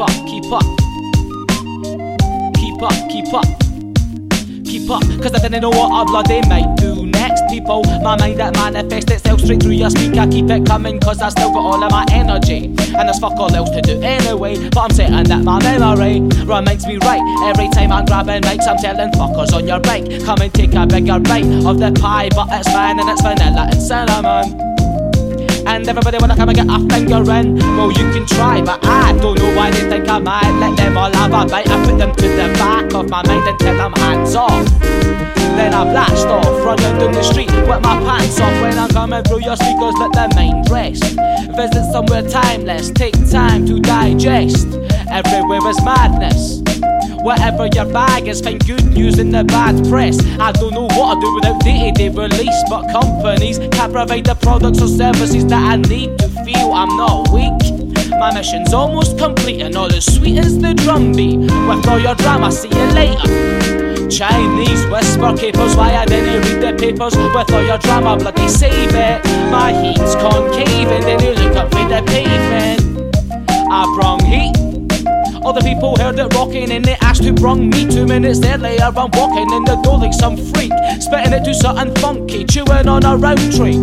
up, keep up. Keep up, keep up. Keep up, cause I didn't know what I bloody might do next. People, my mind that manifests itself straight through your speaker. Keep it coming, cause I still got all of my energy. And there's fuck all else to do anyway. But I'm certain that my memory reminds me right. Every time I'm grabbing mics, I'm telling fuckers on your bike. Come and take a bigger bite of the pie, but it's fine and it's vanilla and cinnamon. Everybody wanna come and get a finger in. Well, you can try, but I don't know why they think I might let them all have a bite. I put them to the back of my mind and tell them hands off. Then I blast off, running down the street with my pants off. When I'm coming through your speakers, let the mind rest. Visit somewhere timeless, take time to digest. Everywhere is madness. Whatever your bag is, find good news in the bad press. I don't know what I do without day to release, but companies can't provide the products or services that I need to feel I'm not weak. My mission's almost complete, and all as sweet as the drum beat. With all your drama, see you later. Chinese whisper capers, why I didn't read the papers with all your drama, bloody save it. My Other people heard it rocking and they asked who brung me. Two minutes later, I'm walking in the door like some freak, spitting it to something funky, chewing on a round tree.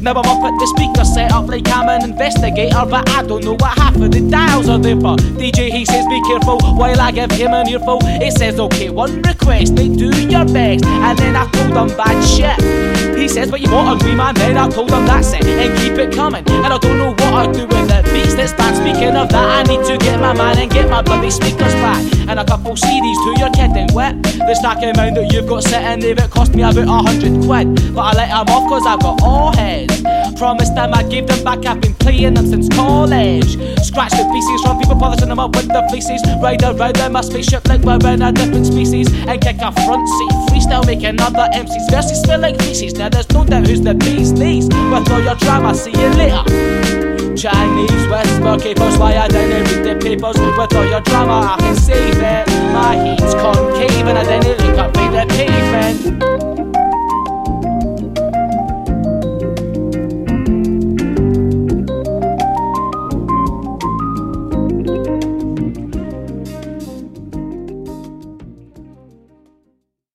Now I'm up at the speaker set up like I'm an investigator, but I don't know what half of the dials are there for. DJ he says be careful while I give him an earful. It says okay, one request, they do your best, and then I told him bad shit. He says, but you want me, man. Then I told him that's it, and keep it coming. And I don't know what I do with the beats that's bad. Speaking of that, I need to get my man and get my bloody speakers back. And a couple CDs to your kidding wet. The stacking amount that you've got sitting there, it cost me about a hundred quid. But I let them off cause I've got all heads. Promised them I'd give them back, I've been playing them since college. Scratch the pieces from people polishing them up with the fleeces. Ride around in my spaceship like we're in a different species. And kick a front seat freestyle, make another MC's verses smell like feces. Now bee's knees. With all your drama, see you later. Chinese whisper capers, why I didn't read the papers. With all your drama, I can save it. My heat's concave and I didn't look up the pavement.